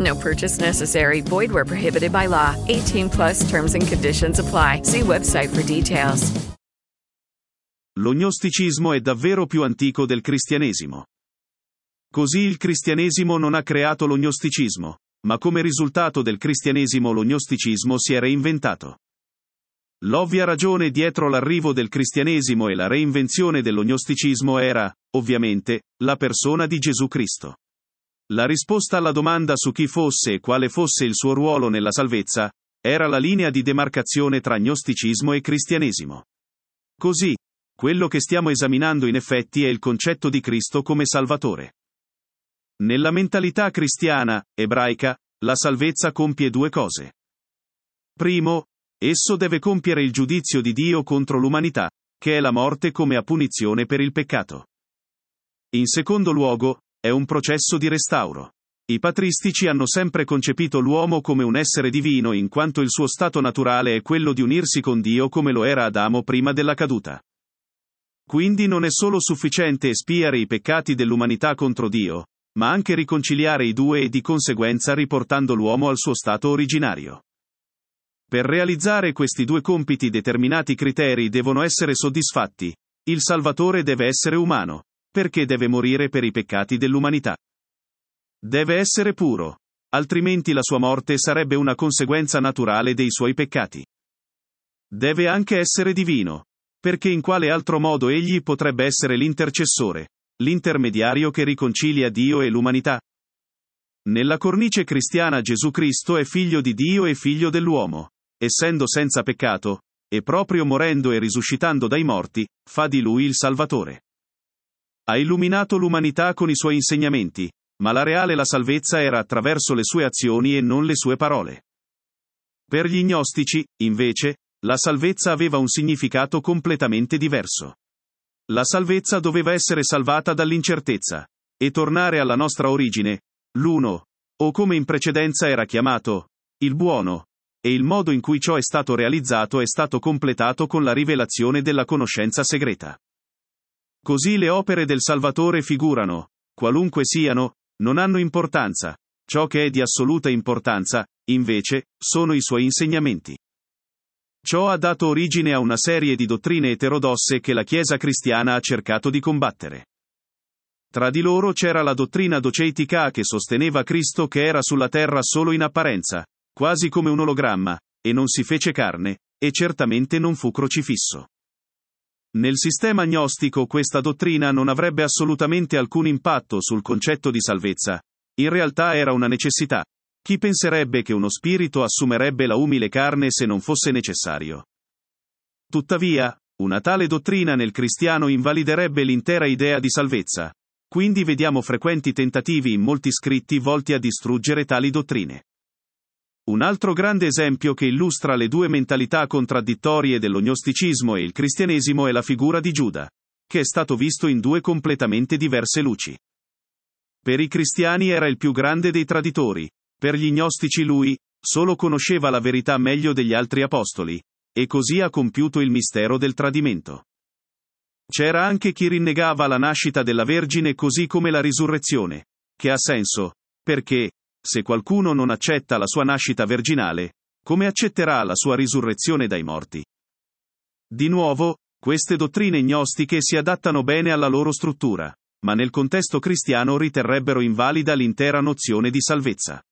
No purchase necessary. Void where prohibited by law. 18 plus terms and conditions apply. See website for details. Lo gnosticismo è davvero più antico del cristianesimo. Così il cristianesimo non ha creato lo gnosticismo, ma come risultato del cristianesimo lo gnosticismo si è reinventato. L'ovvia ragione dietro l'arrivo del cristianesimo e la reinvenzione dello gnosticismo era, ovviamente, la persona di Gesù Cristo. La risposta alla domanda su chi fosse e quale fosse il suo ruolo nella salvezza, era la linea di demarcazione tra gnosticismo e cristianesimo. Così, quello che stiamo esaminando in effetti è il concetto di Cristo come Salvatore. Nella mentalità cristiana, ebraica, la salvezza compie due cose. Primo, esso deve compiere il giudizio di Dio contro l'umanità, che è la morte come a punizione per il peccato. In secondo luogo, è un processo di restauro. I patristici hanno sempre concepito l'uomo come un essere divino in quanto il suo stato naturale è quello di unirsi con Dio come lo era Adamo prima della caduta. Quindi non è solo sufficiente espiare i peccati dell'umanità contro Dio, ma anche riconciliare i due e di conseguenza riportando l'uomo al suo stato originario. Per realizzare questi due compiti determinati criteri devono essere soddisfatti. Il Salvatore deve essere umano, perché deve morire per i peccati dell'umanità. Deve essere puro, altrimenti la sua morte sarebbe una conseguenza naturale dei suoi peccati. Deve anche essere divino, perché in quale altro modo egli potrebbe essere l'intercessore, l'intermediario che riconcilia Dio e l'umanità? Nella cornice cristiana Gesù Cristo è figlio di Dio e figlio dell'uomo, essendo senza peccato, e proprio morendo e risuscitando dai morti, fa di lui il Salvatore. Ha illuminato l'umanità con i suoi insegnamenti, ma la reale la salvezza era attraverso le sue azioni e non le sue parole. Per gli gnostici, invece, la salvezza aveva un significato completamente diverso. La salvezza doveva essere salvata dall'incertezza, e tornare alla nostra origine, l'uno, o come in precedenza era chiamato, il buono, e il modo in cui ciò è stato realizzato è stato completato con la rivelazione della conoscenza segreta. Così le opere del Salvatore figurano, qualunque siano, non hanno importanza, ciò che è di assoluta importanza, invece, sono i suoi insegnamenti. Ciò ha dato origine a una serie di dottrine eterodosse che la Chiesa cristiana ha cercato di combattere. Tra di loro c'era la dottrina doceitica che sosteneva Cristo che era sulla terra solo in apparenza, quasi come un ologramma, e non si fece carne, e certamente non fu crocifisso. Nel sistema gnostico questa dottrina non avrebbe assolutamente alcun impatto sul concetto di salvezza. In realtà era una necessità, chi penserebbe che uno spirito assumerebbe la umile carne se non fosse necessario? Tuttavia, una tale dottrina nel cristiano invaliderebbe l'intera idea di salvezza. Quindi vediamo frequenti tentativi in molti scritti volti a distruggere tali dottrine. Un altro grande esempio che illustra le due mentalità contraddittorie dello gnosticismo e il cristianesimo è la figura di Giuda, che è stato visto in due completamente diverse luci. Per i cristiani era il più grande dei traditori, per gli gnostici lui, solo conosceva la verità meglio degli altri apostoli, e così ha compiuto il mistero del tradimento. C'era anche chi rinnegava la nascita della Vergine così come la risurrezione, che ha senso, perché, se qualcuno non accetta la sua nascita virginale, come accetterà la sua risurrezione dai morti? Di nuovo, queste dottrine gnostiche si adattano bene alla loro struttura, ma nel contesto cristiano riterrebbero invalida l'intera nozione di salvezza.